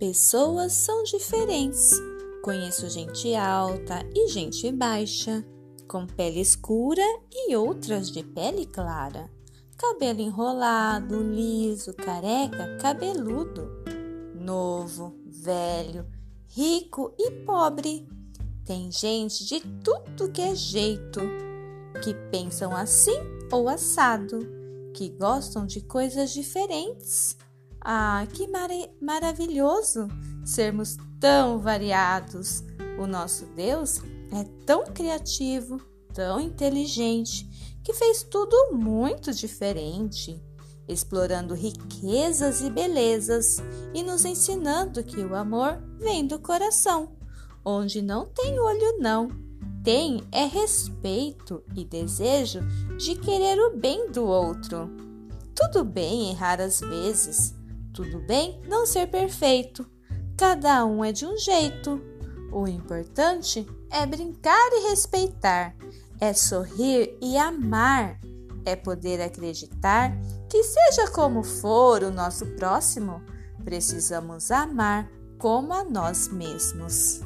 Pessoas são diferentes. Conheço gente alta e gente baixa, com pele escura e outras de pele clara, cabelo enrolado, liso, careca, cabeludo, novo, velho, rico e pobre. Tem gente de tudo que é jeito, que pensam assim ou assado, que gostam de coisas diferentes. Ah, que mar maravilhoso sermos tão variados! O nosso Deus é tão criativo, tão inteligente, que fez tudo muito diferente, explorando riquezas e belezas e nos ensinando que o amor vem do coração, onde não tem olho, não. Tem é respeito e desejo de querer o bem do outro. Tudo bem errar às vezes, tudo bem não ser perfeito, cada um é de um jeito. O importante é brincar e respeitar, é sorrir e amar, é poder acreditar que, seja como for o nosso próximo, precisamos amar como a nós mesmos.